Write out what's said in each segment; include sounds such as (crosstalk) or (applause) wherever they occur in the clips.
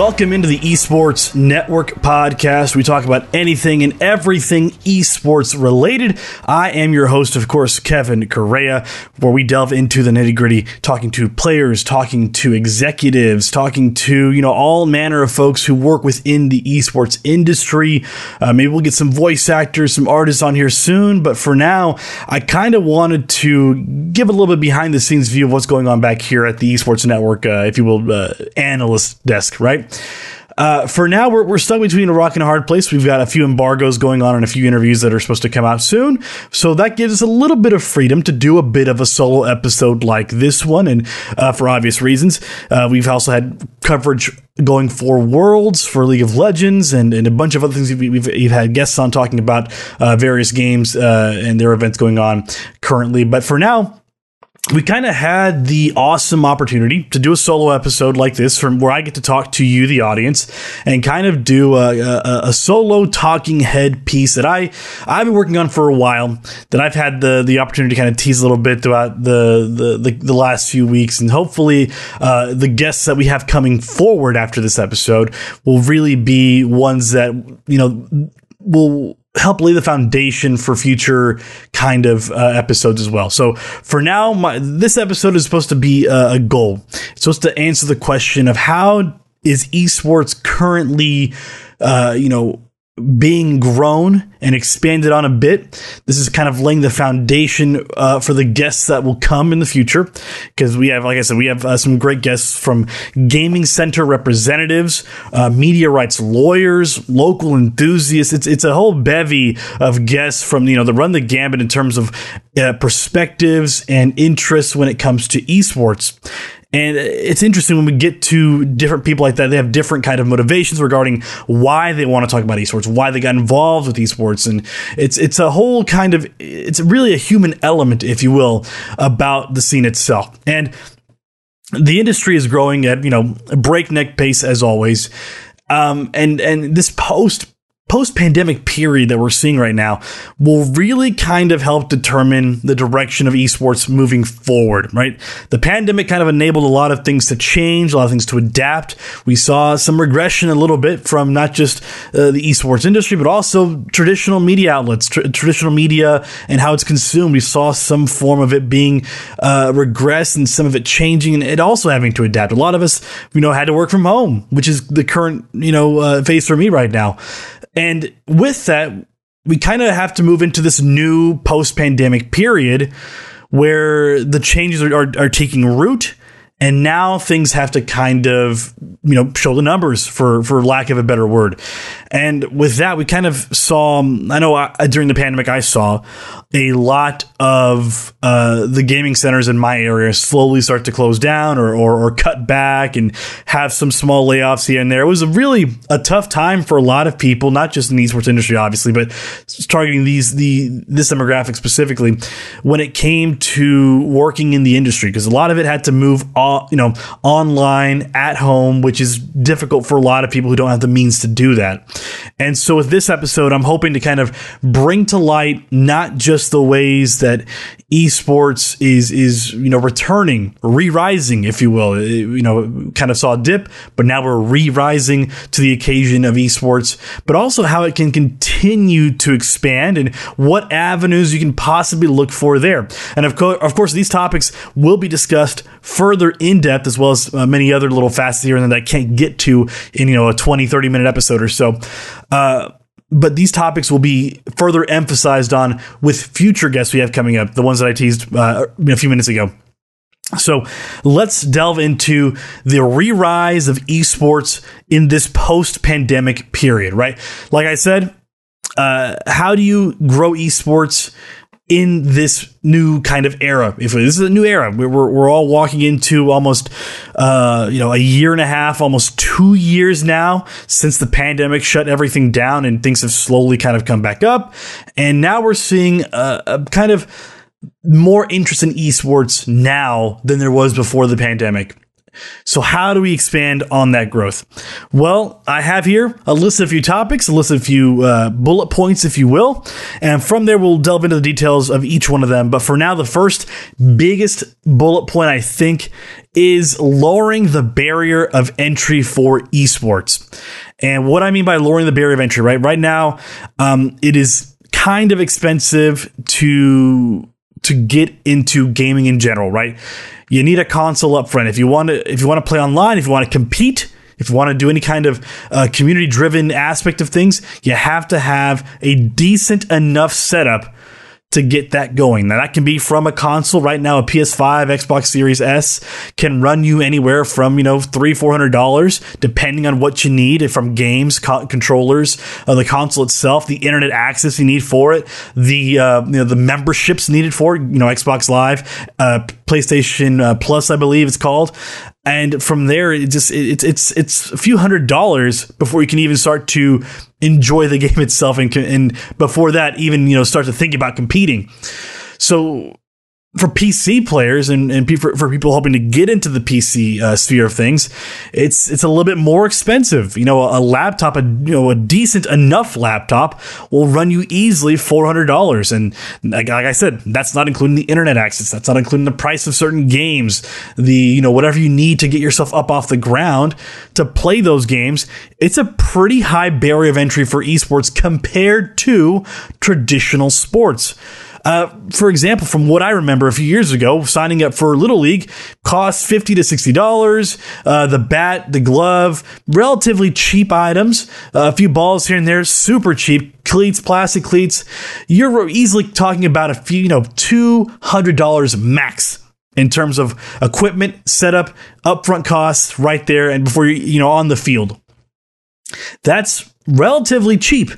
Welcome into the Esports Network podcast. We talk about anything and everything esports related. I am your host, of course, Kevin Correa, where we delve into the nitty gritty, talking to players, talking to executives, talking to, you know, all manner of folks who work within the esports industry. Uh, maybe we'll get some voice actors, some artists on here soon. But for now, I kind of wanted to give a little bit behind the scenes view of what's going on back here at the Esports Network, uh, if you will, uh, analyst desk, right? Uh, for now, we're, we're stuck between a rock and a hard place. We've got a few embargoes going on and a few interviews that are supposed to come out soon. So that gives us a little bit of freedom to do a bit of a solo episode like this one. And uh, for obvious reasons, uh, we've also had coverage going for Worlds, for League of Legends, and, and a bunch of other things. We've, we've, had guests on talking about uh, various games uh, and their events going on currently. But for now, we kind of had the awesome opportunity to do a solo episode like this from where I get to talk to you, the audience, and kind of do a, a, a, solo talking head piece that I I've been working on for a while. That I've had the the opportunity to kind of tease a little bit throughout the the, the, the last few weeks, and hopefully uh, the guests that we have coming forward after this episode will really be ones that you know will help lay the foundation for future kind of uh, episodes as well. So for now, my, this episode is supposed to be a, a goal. It's supposed to answer the question of how is esports currently, uh, you know, being grown and expanded on a bit. This is kind of laying the foundation uh, for the guests that will come in the future because we have, like I said, we have uh, some great guests from gaming center representatives, uh, media rights lawyers, local enthusiasts. It's it's a whole bevy of guests from you know the run the gambit in terms of uh, perspectives and interests when it comes to esports. And it's interesting when we get to different people like that, they have different kind of motivations regarding why they want to talk about esports, why they got involved with esports. And it's, it's a whole kind of, it's really a human element, if you will, about the scene itself. And the industry is growing at, you know, a breakneck pace as always. Um, and, and this post post pandemic period that we're seeing right now will really kind of help determine the direction of esports moving forward, right? The pandemic kind of enabled a lot of things to change, a lot of things to adapt. We saw some regression a little bit from not just uh, the esports industry, but also traditional media outlets, tr- traditional media and how it's consumed. We saw some form of it being uh, regressed and some of it changing and it also having to adapt. A lot of us, you know, had to work from home, which is the current, you know, uh, phase for me right now. And with that, we kind of have to move into this new post pandemic period where the changes are, are, are, taking root and now things have to kind of you know show the numbers for for lack of a better word. And with that we kind of saw i know I, during the pandemic i saw a lot of uh, the gaming centers in my area slowly start to close down or, or, or cut back and have some small layoffs here and there. It was a really a tough time for a lot of people not just in the esports industry obviously but targeting these the this demographic specifically when it came to working in the industry because a lot of it had to move off you know, online at home, which is difficult for a lot of people who don't have the means to do that. And so with this episode, I'm hoping to kind of bring to light not just the ways that esports is is you know returning, re-rising, if you will. It, you know, kind of saw a dip, but now we're re-rising to the occasion of esports, but also how it can continue to expand and what avenues you can possibly look for there. And of course, of course, these topics will be discussed further in depth as well as uh, many other little facets here and that I can't get to in you know a 20 30 minute episode or so. Uh, but these topics will be further emphasized on with future guests we have coming up, the ones that I teased uh, a few minutes ago. So let's delve into the re-rise of esports in this post-pandemic period, right? Like I said, uh, how do you grow esports in this new kind of era. If this is a new era, we're, we're all walking into almost, uh, you know, a year and a half, almost two years now since the pandemic shut everything down and things have slowly kind of come back up. And now we're seeing a, a kind of more interest in esports now than there was before the pandemic. So, how do we expand on that growth? Well, I have here a list of a few topics, a list of a few uh, bullet points, if you will. And from there, we'll delve into the details of each one of them. But for now, the first biggest bullet point, I think, is lowering the barrier of entry for esports. And what I mean by lowering the barrier of entry, right? Right now, um, it is kind of expensive to to get into gaming in general, right? You need a console up front if you want to if you want to play online, if you want to compete. If you want to do any kind of uh, community driven aspect of things, you have to have a decent enough setup to get that going. Now that can be from a console. Right now, a PS5, Xbox Series S can run you anywhere from, you know, three, four hundred dollars, depending on what you need. From games, co- controllers, uh, the console itself, the internet access you need for it, the, uh, you know, the memberships needed for it, you know, Xbox Live, uh, PlayStation uh, Plus, I believe it's called and from there it just it's it's it's a few hundred dollars before you can even start to enjoy the (laughs) game itself and and before that even you know start to think about competing. So for PC players and, and for, for people hoping to get into the PC uh, sphere of things, it's it's a little bit more expensive. You know, a, a laptop, a you know a decent enough laptop will run you easily four hundred dollars, and like, like, I said, that's not including the internet access. That's not including the price of certain games, the you know whatever you need to get yourself up off the ground to play those games. It's a pretty high barrier of entry for esports compared to traditional sports. Uh, for example, from what I remember a few years ago, signing up for Little League cost fifty to sixty dollars. Uh, the bat, the glove, relatively cheap items. Uh, a few balls here and there, super cheap. Cleats, plastic cleats. You're easily talking about a few, you know, two hundred dollars max in terms of equipment, setup, upfront costs, right there, and before you, you know, on the field. That's relatively cheap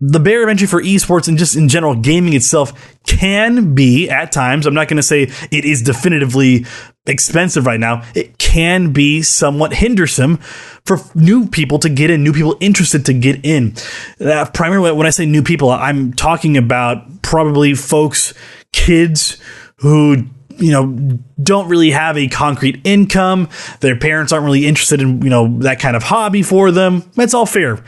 the barrier of entry for esports and just in general gaming itself can be at times i'm not going to say it is definitively expensive right now it can be somewhat hindersome for new people to get in new people interested to get in. Uh, primarily when i say new people i'm talking about probably folks kids who you know don't really have a concrete income their parents aren't really interested in you know that kind of hobby for them. That's all fair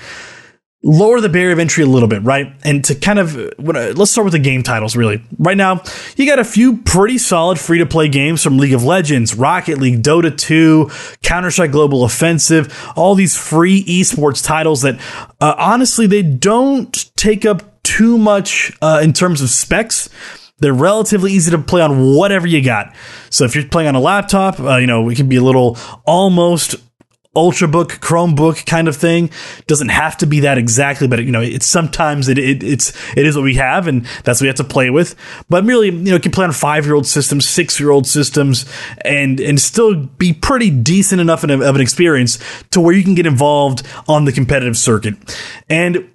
lower the barrier of entry a little bit, right? And to kind of let's start with the game titles. Really, right now you got a few pretty solid free to play games from League of Legends, Rocket League, Dota 2, Counter Strike Global Offensive, all these free esports titles that uh, honestly they don't take up too much uh, in terms of specs. They're relatively easy to play on whatever you got. So if you're playing on a laptop, uh, you know, it can be a little almost ultrabook chromebook kind of thing. Doesn't have to be that exactly but you know it's sometimes it, it it's it is what we have and that's what we have to play with. But merely you know you can play on five year old systems six year old systems and and still be pretty decent enough of an experience to where you can get involved on the competitive circuit. And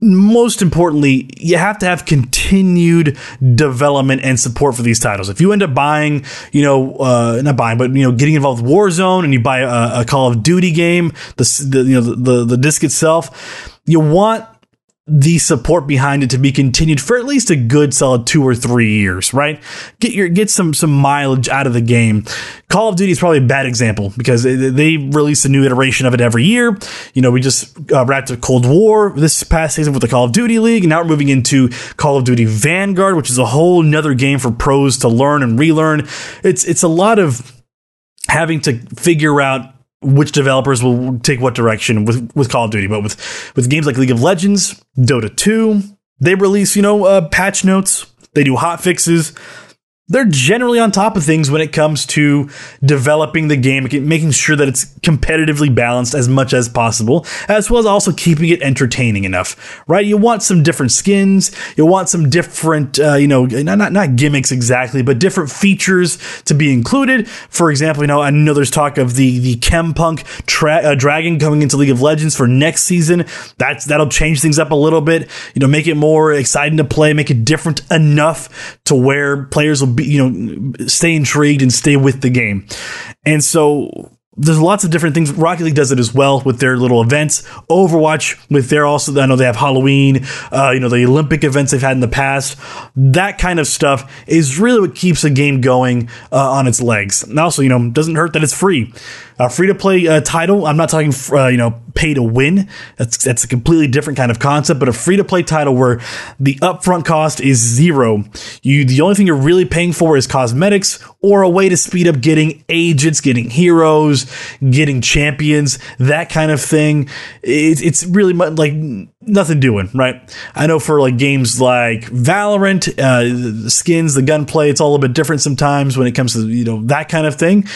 most importantly, you have to have continued development and support for these titles. If you end up buying, you know, uh, not buying, but you know, getting involved with Warzone, and you buy a, a Call of Duty game, the, the you know the, the the disc itself, you want the support behind it to be continued for at least a good solid two or three years, right? Get your get some some mileage out of the game. Call of Duty is probably a bad example because they release a new iteration of it every year. You know, we just uh, wrapped up Cold War this past season with the Call of Duty League, and now we're moving into Call of Duty Vanguard, which is a whole nother game for pros to learn and relearn. It's it's a lot of having to figure out which developers will take what direction with, with Call of Duty. But with, with games like League of Legends, Dota 2, they release, you know, uh, patch notes. They do hot fixes they're generally on top of things when it comes to developing the game, making sure that it's competitively balanced as much as possible, as well as also keeping it entertaining enough, right? You want some different skins, you want some different, uh, you know, not, not, gimmicks exactly, but different features to be included. For example, you know, I know there's talk of the the Chempunk tra- uh, Dragon coming into League of Legends for next season. That's that'll change things up a little bit, you know, make it more exciting to play, make it different enough to where players will be, you know, stay intrigued and stay with the game. And so there's lots of different things. Rocket League does it as well with their little events. Overwatch with their also, I know they have Halloween, uh, you know, the Olympic events they've had in the past. That kind of stuff is really what keeps a game going uh, on its legs. And also, you know, doesn't hurt that it's free. A free to play uh, title. I'm not talking, uh, you know, pay to win. That's that's a completely different kind of concept. But a free to play title where the upfront cost is zero. You the only thing you're really paying for is cosmetics or a way to speed up getting agents, getting heroes, getting champions, that kind of thing. It, it's really like nothing doing, right? I know for like games like Valorant, uh, skins, the gunplay, it's all a bit different sometimes when it comes to you know that kind of thing.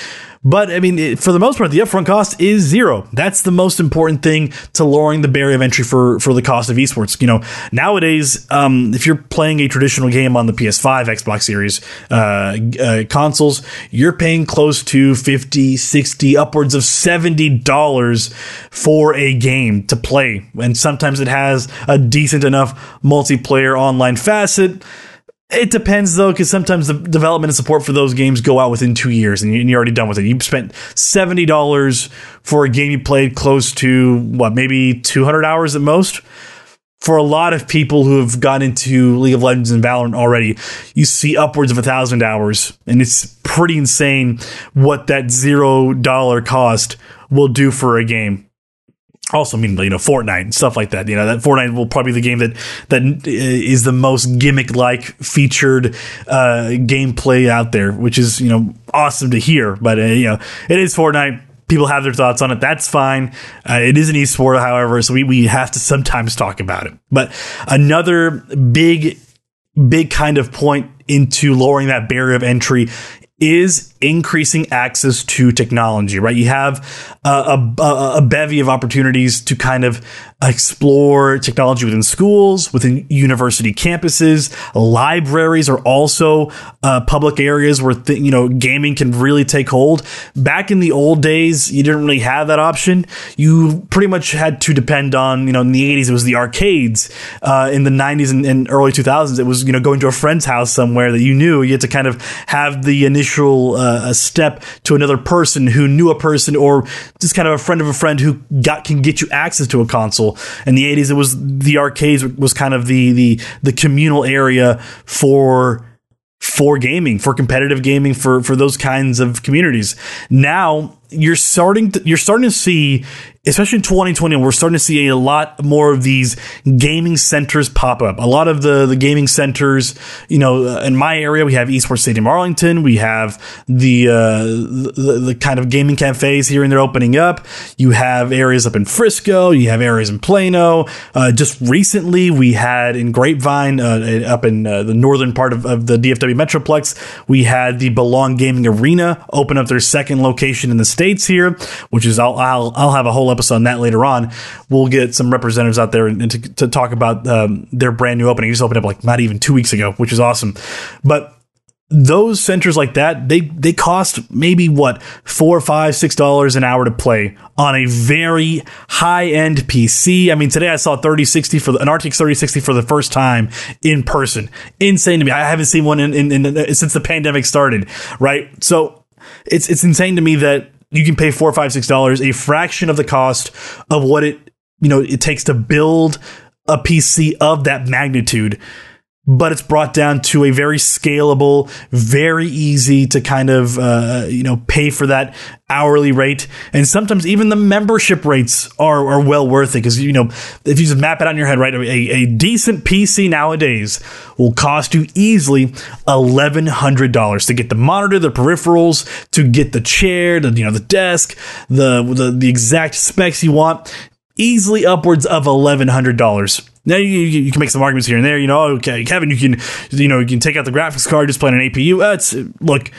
But I mean, it, for the most part, the upfront cost is zero. That's the most important thing to lowering the barrier of entry for for the cost of esports. You know, nowadays, um, if you're playing a traditional game on the PS5, Xbox Series uh, uh, consoles, you're paying close to 50, 60, upwards of $70 for a game to play. And sometimes it has a decent enough multiplayer online facet it depends though, because sometimes the development and support for those games go out within two years, and you're already done with it. You spent seventy dollars for a game you played close to what, maybe two hundred hours at most. For a lot of people who have got into League of Legends and Valorant already, you see upwards of a thousand hours, and it's pretty insane what that zero dollar cost will do for a game also mean you know Fortnite and stuff like that. You know that Fortnite will probably be the game that that is the most gimmick like featured uh, gameplay out there, which is you know awesome to hear. But uh, you know it is Fortnite. People have their thoughts on it. That's fine. Uh, it is an esport, however, so we, we have to sometimes talk about it. But another big, big kind of point into lowering that barrier of entry is increasing access to technology, right? You have a, a, a, bevy of opportunities to kind of explore technology within schools, within university campuses. Libraries are also uh, public areas where th- you know gaming can really take hold. Back in the old days, you didn't really have that option. You pretty much had to depend on you know in the '80s it was the arcades. Uh, in the '90s and, and, early 2000s, it was you know going to a friend's house somewhere that you knew. You had to kind of have the initial uh, step to another person who knew a person or just kind of a friend of a friend who got can get you access to a console. In the 80s, it was the arcades was kind of the the the communal area for for gaming, for competitive gaming, for for those kinds of communities. Now you're starting to, you're starting to see especially in 2020 we're starting to see a lot more of these gaming centers pop up. A lot of the the gaming centers you know uh, in my area we have esports stadium arlington. We have the, uh, the, the kind of gaming cafes here and they're opening up. You have areas up in frisco. You have areas in plano. Uh, just recently we had in grapevine uh, up in uh, the northern part of, of the dfw metroplex we had the belong gaming arena open up their second location in the state states here, which is I'll I'll, I'll have a whole episode on that later on. We'll get some representatives out there and, to, to talk about um, their brand new opening. It just opened up like not even two weeks ago, which is awesome. But those centers like that, they they cost maybe what four, five, six dollars an hour to play on a very high end PC. I mean, today I saw 3060 for an RTX 3060 for the first time in person. Insane to me. I haven't seen one in, in, in since the pandemic started. Right, so it's it's insane to me that you can pay four, five, six dollars, a fraction of the cost of what it you know it takes to build a PC of that magnitude but it's brought down to a very scalable, very easy to kind of uh, you know pay for that hourly rate, and sometimes even the membership rates are, are well worth it because you know if you just map it in your head, right, a, a decent PC nowadays will cost you easily eleven hundred dollars to get the monitor, the peripherals, to get the chair, the you know the desk, the the, the exact specs you want, easily upwards of eleven hundred dollars now you, you, can make some arguments here and there. You know, oh, okay, Kevin, you can you know you can take out the graphics card, just play an APU. That's uh, look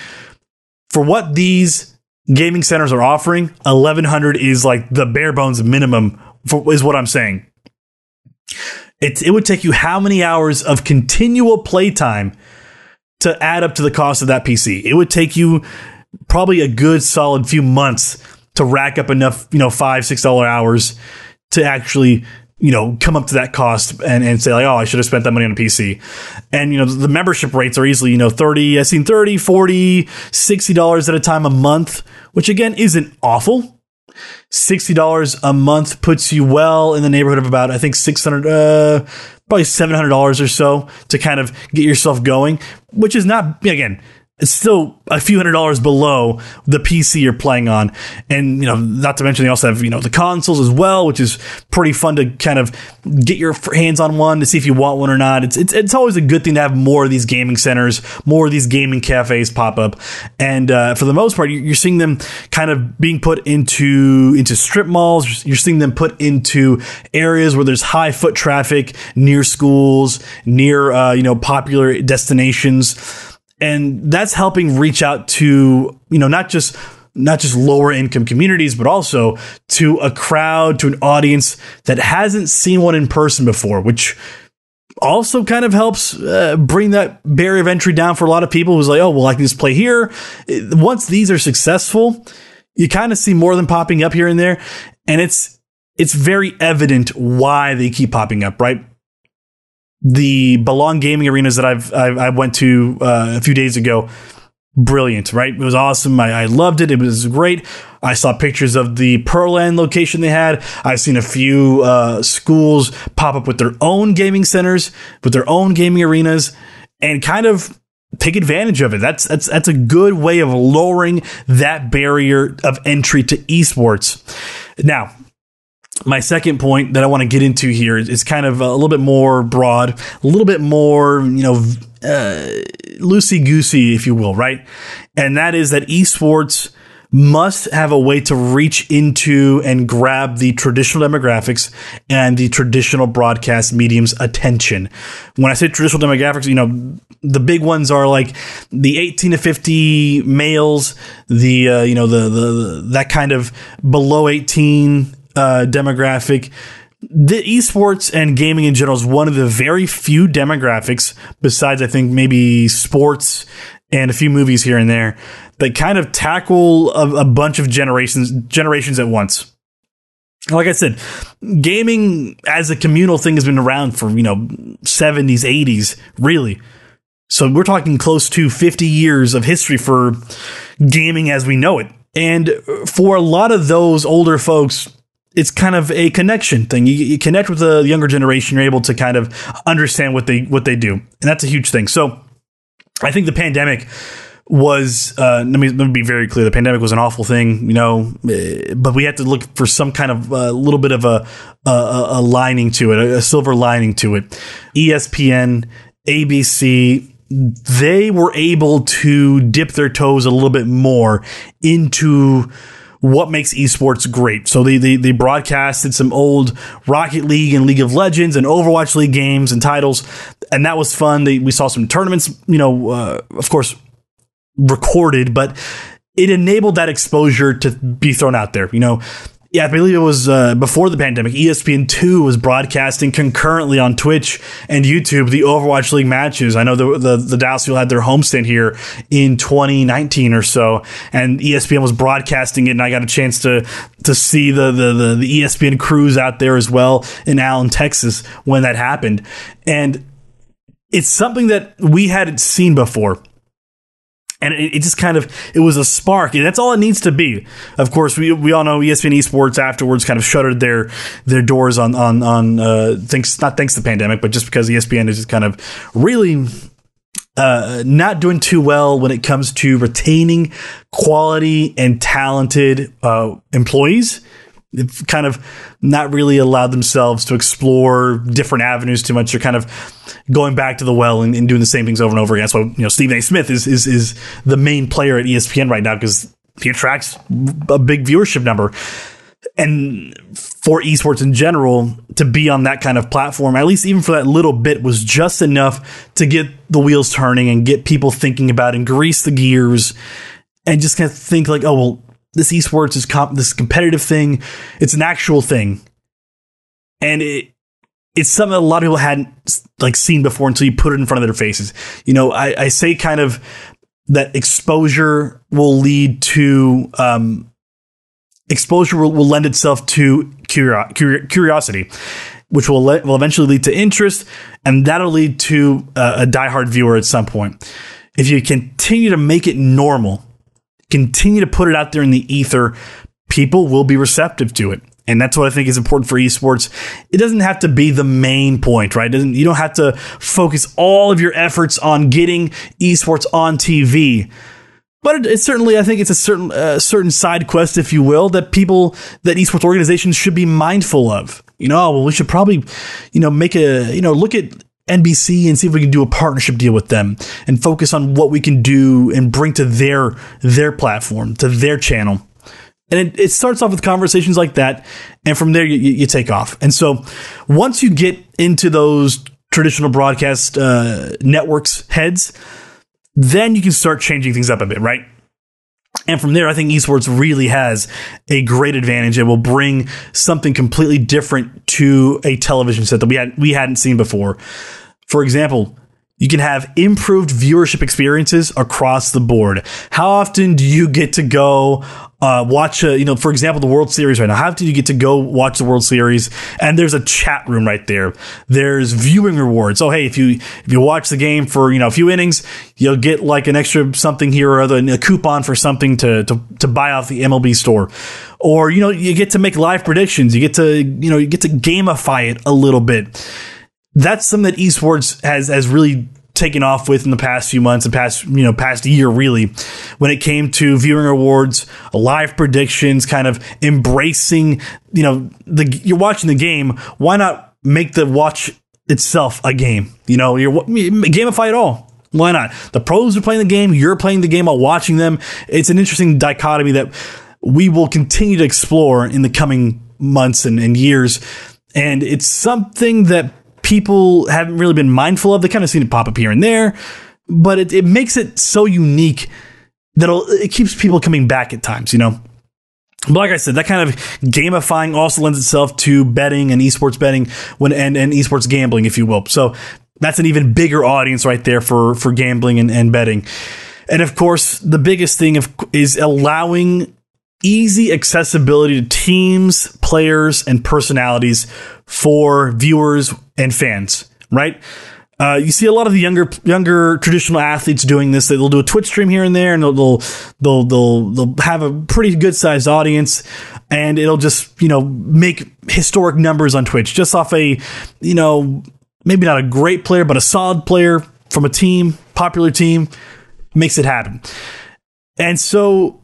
for what these gaming centers are offering. Eleven hundred is like the bare bones minimum for, is what I'm saying. It it would take you how many hours of continual playtime to add up to the cost of that PC? It would take you probably a good solid few months to rack up enough, you know, five, six dollar hours to actually you know, come up to that cost and, and say like, oh, I should have spent that money on a PC. And, you know, the membership rates are easily, you know, 30, I've seen 30, 40, $60 at a time a month, which again isn't awful. $60 a month puts you well in the neighborhood of about, I think 600, uh, probably $700 or so to kind of get yourself going, which is not, again, it's still a few hundred dollars below the PC you're playing on. And, you know, not to mention they also have, you know, the consoles as well, which is pretty fun to kind of get your hands on one to see if you want one or not. It's, it's, it's always a good thing to have more of these gaming centers, more of these gaming cafes pop up. And, uh, for the most part, you're seeing them kind of being put into, into strip malls. You're seeing them put into areas where there's high foot traffic near schools, near, uh, you know, popular destinations and that's helping reach out to you know not just not just lower income communities but also to a crowd to an audience that hasn't seen one in person before which also kind of helps uh, bring that barrier of entry down for a lot of people who's like oh well i can just play here. Once these are successful you kind of see more them popping up here and there. And it's it's very evident why they keep popping up right the Belong Gaming arenas that I've, I've I went to uh, a few days ago, brilliant, right? It was awesome. I, I, loved it. It was great. I saw pictures of the Pearland location they had. I've seen a few uh, schools pop up with their own gaming centers, with their own gaming arenas, and kind of take advantage of it. That's that's that's a good way of lowering that barrier of entry to esports. Now, my second point that I want to get into here is kind of a little bit more broad, a little bit more, you know, uh, loosey goosey, if you will, right? And that is that esports must have a way to reach into and grab the traditional demographics and the traditional broadcast medium's attention. When I say traditional demographics, you know, the big ones are like the 18 to 50 males, the, uh, you know, the, the, the, that kind of below 18 uh, demographic. The esports and gaming in general is one of the very few demographics, besides I think maybe sports and a few movies here and there, that kind of tackle a, a bunch of generations generations at once like I said, gaming as a communal thing has been around for, you know, 70s, 80s, really. So we're talking close to 50 years of history for gaming as we know it. And for a lot of those older folks, it's kind of a connection thing. You, you, connect with the younger generation, you're able to kind of understand what they what they do, and that's a huge thing. So, I think the pandemic was uh, let me let me be very clear. The pandemic was an awful thing, you know, eh, but we had to look for some kind of a uh, little bit of a, a, a lining to it, a, a silver lining to it. ESPN, ABC, they were able to dip their toes a little bit more into what makes esports great. So they, they, they broadcasted some old Rocket League and League of Legends and Overwatch League games and titles, and that was fun. They, we saw some tournaments, you know, uh, of course, recorded, but it enabled that exposure to be thrown out there. You know, yeah, I believe it was uh, before the pandemic. ESPN two was broadcasting concurrently on Twitch and YouTube the Overwatch League matches. I know the the, the Dallas Fuel had their homestand here in 2019 or so, and ESPN was broadcasting it, and I got a chance to to see the the the, the ESPN crews out there as well in Allen, Texas, when that happened, and it's something that we hadn't seen before and it, just kind of it was a spark and that's all it needs to be. Of course we, we all know espn esports afterwards kind of shuttered their their doors on on on uh thanks not thanks to the pandemic but just because espn is just kind of really uh, not doing too well when it comes to retaining quality and talented uh, employees kind of not really allowed themselves to explore different avenues too much. They're kind of going back to the well and, and doing the same things over and over again. That's why you know Stephen A. Smith is is is the main player at ESPN right now because he attracts a big viewership number. And for esports in general to be on that kind of platform, at least even for that little bit, was just enough to get the wheels turning and get people thinking about and grease the gears and just kind of think like, oh well, this esports is comp- this competitive thing. It's an actual thing, and it it's something a lot of people hadn't like seen before until you put it in front of their faces. You know, I, I say kind of that exposure will lead to um, exposure will, will lend itself to curiosity, which will, le- will eventually lead to interest, and that'll lead to uh, a diehard viewer at some point. If you continue to make it normal, continue to put it out there in the ether, people will be receptive to it. And that's what I think is important for esports. It doesn't have to be the main point, right? You don't have to focus all of your efforts on getting esports on TV. But it, it's certainly, I think it's a certain uh, certain side quest, if you will, that people that esports organizations should be mindful of. You know, well, we should probably, you know, make a, you know, look at NBC and see if we can do a partnership deal with them and focus on what we can do and bring to their their platform, to their channel. And it, it starts off with conversations like that, and from there you, you take off. And so once you get into those traditional broadcast uh, networks heads, then you can start changing things up a bit, right? And from there, I think esports really has a great advantage. It will bring something completely different to a television set that we had we hadn't seen before. For example, you can have improved viewership experiences across the board. How often do you get to go uh, watch, a, you know, for example, the World Series right now? How often do you get to go watch the World Series and there's a chat room right there? There's viewing rewards. Oh, hey, if you if you watch the game for you know a few innings, you'll get like an extra something here or other, a coupon for something to to to buy off the MLB store or you know you get to make live predictions you get to you know you get to gamify it a little bit that's something that esports has has really taken off with in the past few months and past you know past year really. When it came to viewing awards live predictions kind of embracing you know the you're watching the game. Why not make the watch itself a game? You know you're gamify it all. Why not? The pros are playing the game you're playing the game while watching them. It's an interesting dichotomy that we will continue to explore in the coming months and, and years. And it's something that people haven't really been mindful of. They kind of seen it pop up here and there, but it, it makes it so unique that it keeps people coming back at times, you know? But like I said, that kind of gamifying also lends itself to betting and esports betting when and, and esports gambling, if you will. So that's an even bigger audience right there for for gambling and, and betting. And of course, the biggest thing of, is allowing easy accessibility to teams, players, and personalities for viewers and fans, right? Uh, you see a lot of the younger younger traditional athletes doing this. They'll do a Twitch stream here and there, and they'll they'll they'll they'll, they'll have a pretty good sized audience, and it'll just you know make historic numbers on Twitch just off a you know maybe not a great player, but a solid player from a team, popular team, makes it happen. And so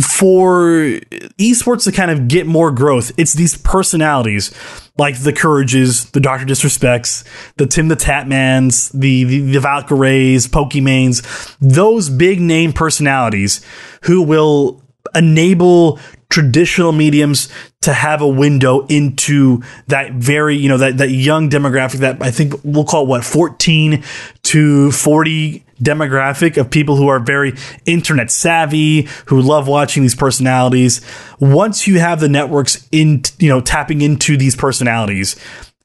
for esports to kind of get more growth, it's these personalities like the Courages, the Doctor Disrespects, the Tim the Tatmans, the the, the Valkyraes, Pokimanes, those big name personalities who will enable traditional mediums to have a window into that very, you know, that, that young demographic that I think we'll call it what, 14 to 40 demographic of people who are very internet savvy, who love watching these personalities. Once you have the networks in, you know, tapping into these personalities,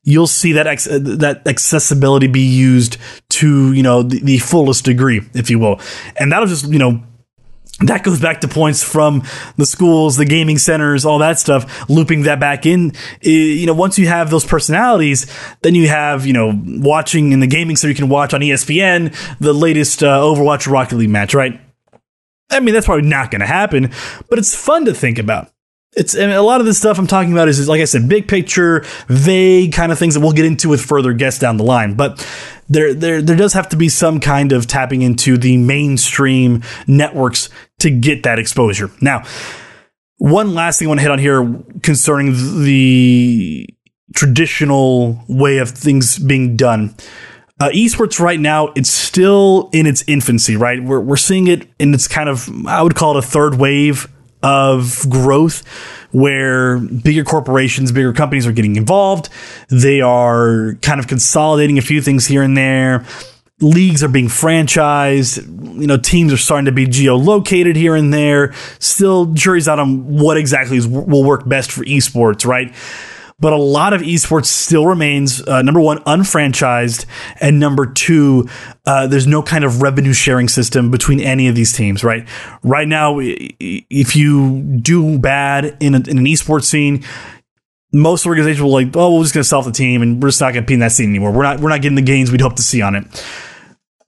you'll see that ex- that accessibility be used to you know the, the, fullest degree, if you will, and that'll just you know that goes back to points from the schools, the gaming centers, all that stuff, looping that back in. You know, once you have those personalities, then you have, you know, watching in the gaming center, you can watch on ESPN the latest uh, Overwatch Rocket League match, right? I mean, that's probably not going to happen, but it's fun to think about. It's and a lot of this stuff I'm talking about is, like I said, big picture, vague kind of things that we'll get into with further guests down the line. But there, there, there does have to be some kind of tapping into the mainstream networks to get that exposure. Now, one last thing I want to hit on here concerning the traditional way of things being done. Uh, esports right now, it's still in its infancy, right? We're, we're seeing it in its kind of, I would call it a third wave of growth where bigger corporations, bigger companies are getting involved. They are kind of consolidating a few things here and there. Leagues are being franchised. You know, teams are starting to be geolocated here and there. Still, jury's out on what exactly is, will work best for esports, right? But a lot of esports still remains uh, number one unfranchised and number two uh, there's no kind of revenue sharing system between any of these teams right right now if you do bad in, a, in an esports scene most organizations will like, oh, we're just going to sell the team and we're just not going to be in that scene anymore. We're not we're not getting the gains we'd hope to see on it.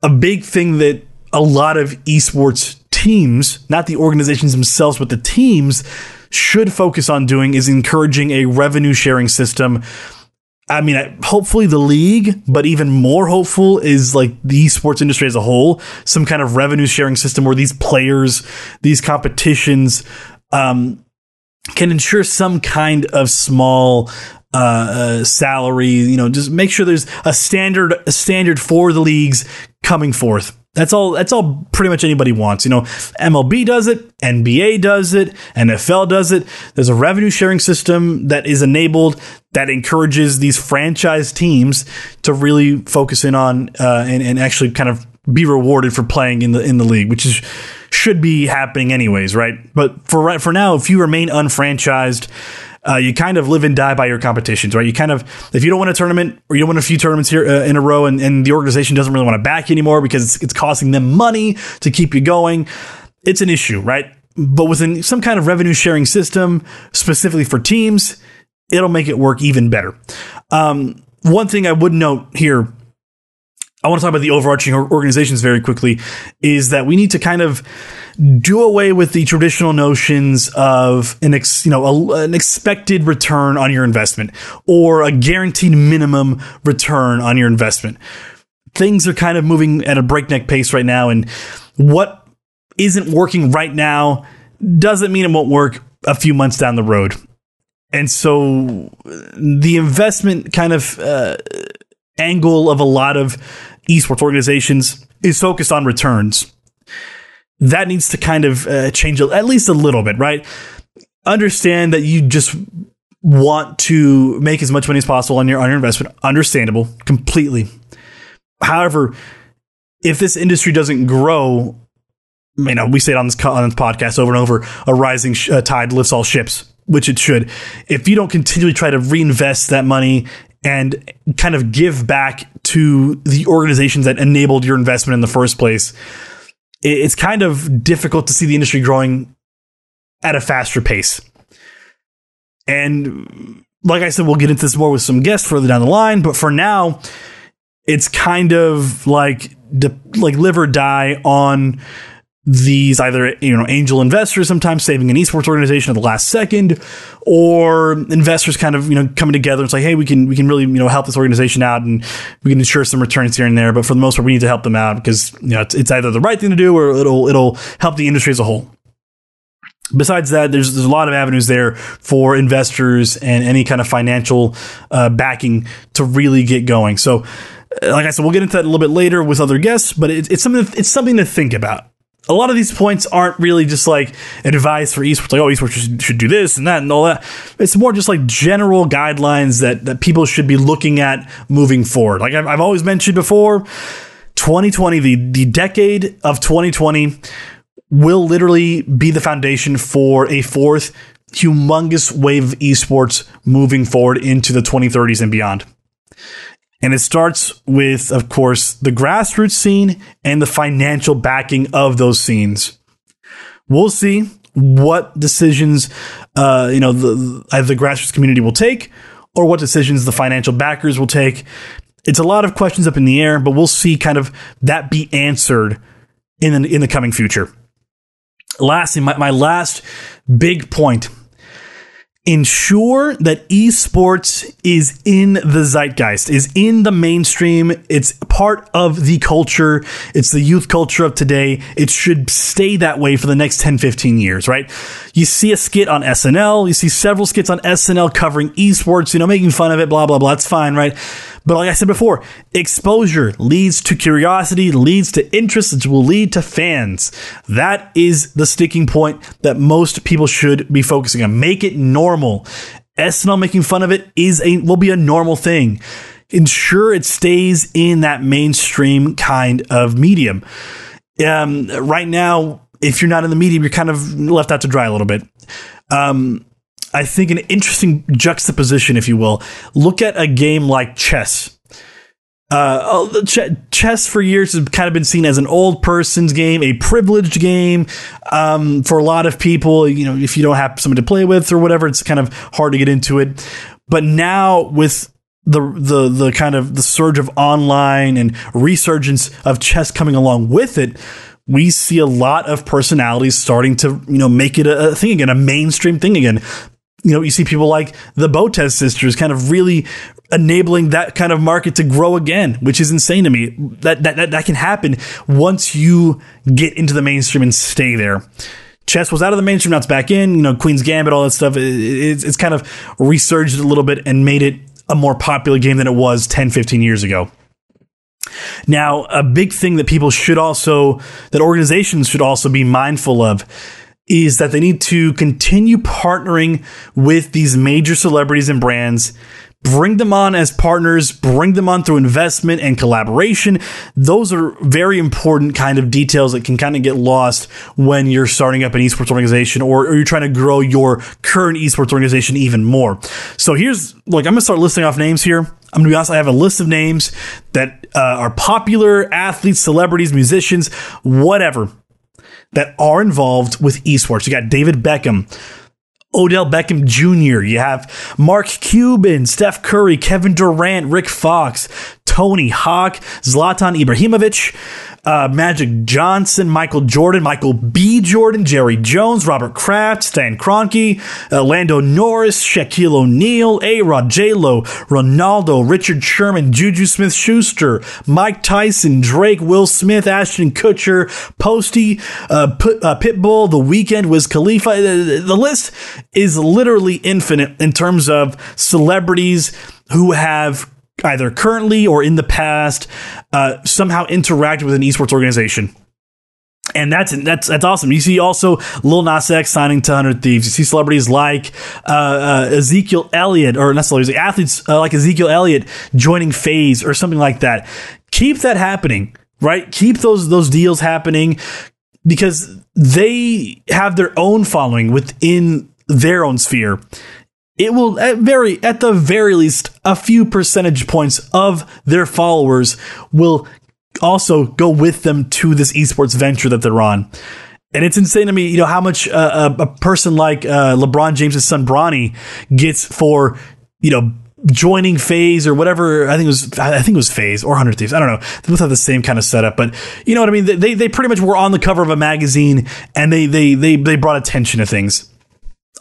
A big thing that a lot of esports teams, not the organizations themselves, but the teams should focus on doing is encouraging a revenue sharing system. I mean, hopefully the league, but even more hopeful is like the esports industry as a whole, some kind of revenue sharing system where these players, these competitions, um, can ensure some kind of small uh, uh, salary. You know, just make sure there's a standard a standard for the leagues coming forth. That's all. That's all. Pretty much anybody wants. You know, MLB does it, NBA does it, NFL does it. There's a revenue sharing system that is enabled that encourages these franchise teams to really focus in on uh, and, and actually kind of be rewarded for playing in the in the league, which is should be happening anyways, right? But for right for now, if you remain unfranchised, uh, you kind of live and die by your competitions, right? You kind of, if you don't win a tournament or you don't win a few tournaments here uh, in a row and, and, the organization doesn't really want to back you anymore because it's, it's costing them money to keep you going, it's an issue, right? But within some kind of revenue sharing system, specifically for teams, it'll make it work even better. Um, one thing I would note here I want to talk about the overarching organizations very quickly is that we need to kind of do away with the traditional notions of an ex, you know a, an expected return on your investment or a guaranteed minimum return on your investment. Things are kind of moving at a breakneck pace right now and what isn't working right now doesn't mean it won't work a few months down the road. And so the investment kind of uh, angle of a lot of esports organizations is focused on returns. That needs to kind of uh, change at least a little bit, right? Understand that you just want to make as much money as possible on your on your investment. Understandable, completely. However, if this industry doesn't grow, you know, we say it on this, on this podcast over and over: a rising sh- uh, tide lifts all ships, which it should. If you don't continually try to reinvest that money and kind of give back to the organizations that enabled your investment in the first place, it's kind of difficult to see the industry growing at a faster pace. And like I said, we'll get into this more with some guests further down the line, but for now, it's kind of like like live or die on these either you know angel investors sometimes saving an esports organization at the last second or investors kind of you know coming together. And say hey we can we can really you know help this organization out and we can ensure some returns here and there. But for the most part we need to help them out because you know it's, it's either the right thing to do or it'll it'll help the industry as a whole. Besides that, there's there's a lot of avenues there for investors and any kind of financial uh, backing to really get going. So, like I said, we'll get into that a little bit later with other guests, but it, it's something it's something to think about a lot of these points aren't really just like advice for esports, like, oh, esports should, should do this and that and all that. It's more just like general guidelines that, that people should be looking at moving forward. Like I've, I've always mentioned before, 2020, the, the decade of 2020 will literally be the foundation for a fourth humongous wave of esports moving forward into the 2030s and beyond. And it starts with, of course, the grassroots scene and the financial backing of those scenes. We'll see what decisions, uh, you know, the, the grassroots community will take or what decisions the financial backers will take. It's a lot of questions up in the air, but we'll see kind of that be answered in the, in the coming future. Lastly, my, my last big point ensure that esports is in the zeitgeist, is in the mainstream. It's part of the culture. It's the youth culture of today. It should stay that way for the next 10, 15 years, right? You see a skit on SNL. You see several skits on SNL covering esports, you know, making fun of it, blah, blah, blah. It's fine, right? But like I said before, exposure leads to curiosity, leads to interest, which will lead to fans. That is the sticking point that most people should be focusing on. Make it normal. SNL making fun of it is a will be a normal thing. Ensure it stays in that mainstream kind of medium. Um, right now, if you're not in the medium, you're kind of left out to dry a little bit. Um, I think, an interesting juxtaposition, if you will. Look at a game like chess. Uh, oh, ch- chess for years has kind of been seen as an old person's game, a privileged game. Um, for a lot of people, you know, if you don't have someone to play with or whatever, it's kind of hard to get into it. But now with the the the kind of the surge of online and resurgence of chess coming along with it, we see a lot of personalities starting to you know make it a, a thing again, a mainstream thing again. You know, you see people like the Botez sisters kind of really enabling that kind of market to grow again, which is insane to me. That that that, that can happen once you get into the mainstream and stay there chess was out of the mainstream, now it's back in. You know, Queen's Gambit, all that stuff. It, it's, it's kind of resurged a little bit and made it a more popular game than it was 10, 15 years ago. Now, a big thing that people should also, that organizations should also be mindful of is that they need to continue partnering with these major celebrities and brands bring them on as partners, bring them on through investment and collaboration. Those are very important kind of details that can kind of get lost when you're starting up an esports organization or, or you're trying to grow your current esports organization even more. So here's, like, I'm to start listing off names here. I'm to be honest, I have a list of names that uh, are popular athletes, celebrities, musicians, whatever, that are involved with esports. You got David Beckham, Odell Beckham Jr., you have Mark Cuban, Steph Curry, Kevin Durant, Rick Fox, Tony Hawk, Zlatan Ibrahimovic, uh, Magic Johnson, Michael Jordan, Michael B. Jordan, Jerry Jones, Robert Kraft, Stan Kroenke, uh, Lando Norris, Shaquille O'Neal, A. Rod, J. Lo, Ronaldo, Richard Sherman, Juju Smith Schuster, Mike Tyson, Drake, Will Smith, Ashton Kutcher, Posty, uh, P- uh, Pitbull, The Weeknd, Wiz Khalifa. The, the list is literally infinite in terms of celebrities who have either currently or in the past uh, somehow interacted with an esports organization. And that's that's that's awesome. You see also Lil Nas X signing to Hundred Thieves. You see celebrities like uh, uh, Ezekiel Elliott, or not celebrities, athletes uh, like Ezekiel Elliott joining FaZe or something like that. Keep that happening, right? Keep those those deals happening because they have their own following within their own sphere it will at very at the very least a few percentage points of their followers will also go with them to this esports venture that they're on. And it's insane to me, you know, how much uh, a, a, person like uh, LeBron James' son Bronny gets for, you know, joining FaZe or whatever. I think it was, I think it was FaZe or Hundred Thieves. I don't know. They both have the same kind of setup, but you know what I mean. They they pretty much were on the cover of a magazine and they they they they brought attention to things.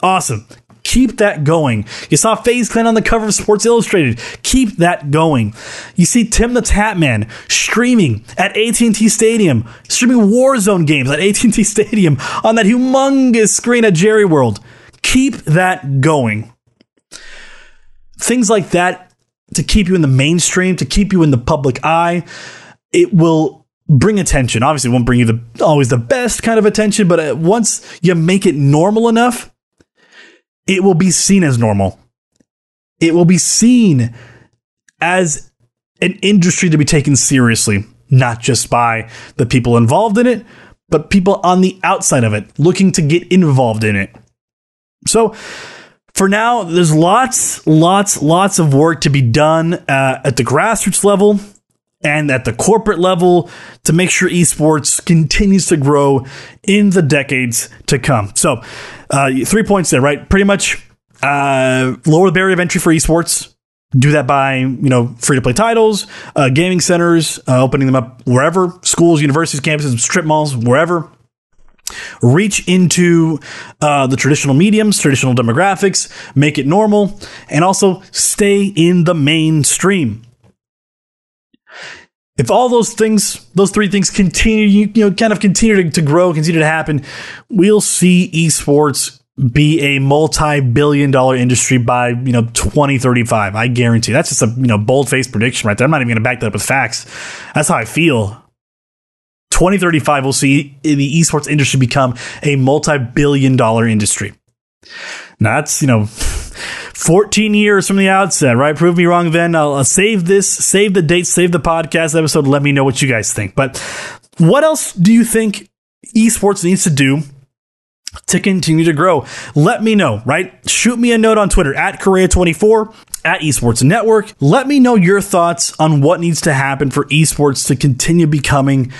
Awesome. Keep that going. You saw FaZe Clan on the cover of Sports Illustrated. Keep that going. You see Tim the Tatman streaming at AT&T Stadium, streaming Warzone games at AT&T (laughs) Stadium on that humongous screen at Jerry World. Keep that going. Things like that to keep you in the mainstream, to keep you in the public eye, it will bring attention. Obviously, it won't bring you the always the best kind of attention, but uh, once you make it normal enough, it will be seen as normal. It will be seen as an industry to be taken seriously, not just by the people involved in it, but people on the outside of it looking to get involved in it. So, for now, there's lots, lots, lots of work to be done uh, at the grassroots level and at the corporate level to make sure esports continues to grow in the decades to come. So, uh, three points there, right? Pretty much uh, lower the barrier of entry for esports. Do that by you know free to play titles, uh, gaming centers, uh, opening them up wherever schools, universities, campuses, strip malls, wherever. Reach into uh, the traditional mediums, traditional demographics, make it normal, and also stay in the mainstream if all those things, those three things continue, you know, kind of continue to, to grow, continue to happen, we'll see esports be a multi-billion dollar industry by you know 2035 i guarantee. That's just a you know bold-faced prediction right there. I'm not even going to back that up with facts. That's how i feel. 2035 we'll see the esports industry become a multi-billion dollar industry. Now that's you know 14 years from the outset, right? Prove me wrong then. I'll, I'll save this, save the date, save the podcast episode. Let me know what you guys think. But what else do you think esports needs to do to continue to grow? Let me know, right? Shoot me a note on Twitter at Correa24 at Esports Network. Let me know your thoughts on what needs to happen for esports to continue becoming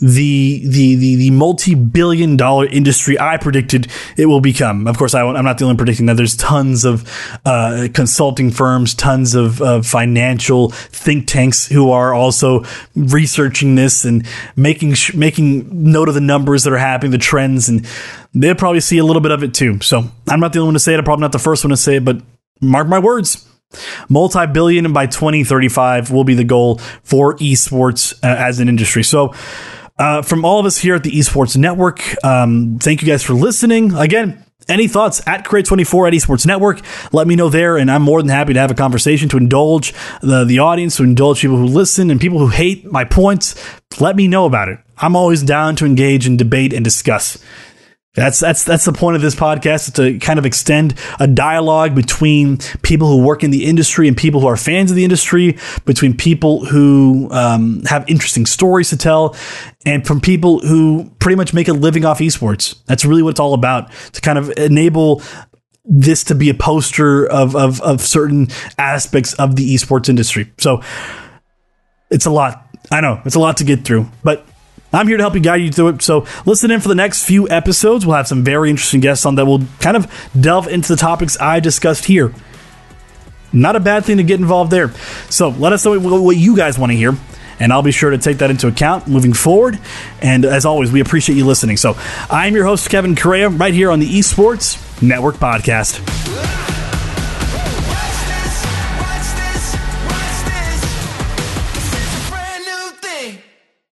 the the the, the multi billion dollar industry I predicted it will become. Of course, I, am not the only one predicting that. There's tons of uh, consulting firms, tons of, of financial think tanks who are also researching this and making sh- making note of the numbers that are happening, the trends, and they'll probably see a little bit of it too. So I'm not the only one to say it. I'm probably not the first one to say it, but mark my words. Multi billion by 2035 will be the goal for esports uh, as an industry. So, uh, from all of us here at the Esports Network, um, thank you guys for listening. Again, any thoughts at Correa24 at Esports Network? Let me know there, and I'm more than happy to have a conversation to indulge the, the audience, to indulge people who listen and people who hate my points. Let me know about it. I'm always down to engage and debate and discuss. That's that's that's the point of this podcast to kind of extend a dialogue between people who work in the industry and people who are fans of the industry, between people who um, have interesting stories to tell, and from people who pretty much make a living off esports. That's really what it's all about to kind of enable this to be a poster of of, of certain aspects of the esports industry. So it's a lot. I know it's a lot to get through, but I'm here to help you guide you through it. So listen in for the next few episodes. We'll have some very interesting guests on that will kind of delve into the topics I discussed here. Not a bad thing to get involved there. So let us know what you guys want to hear. And I'll be sure to take that into account moving forward. And as always, we appreciate you listening. So I'm your host, Kevin Correa, right here on the Esports Network Podcast.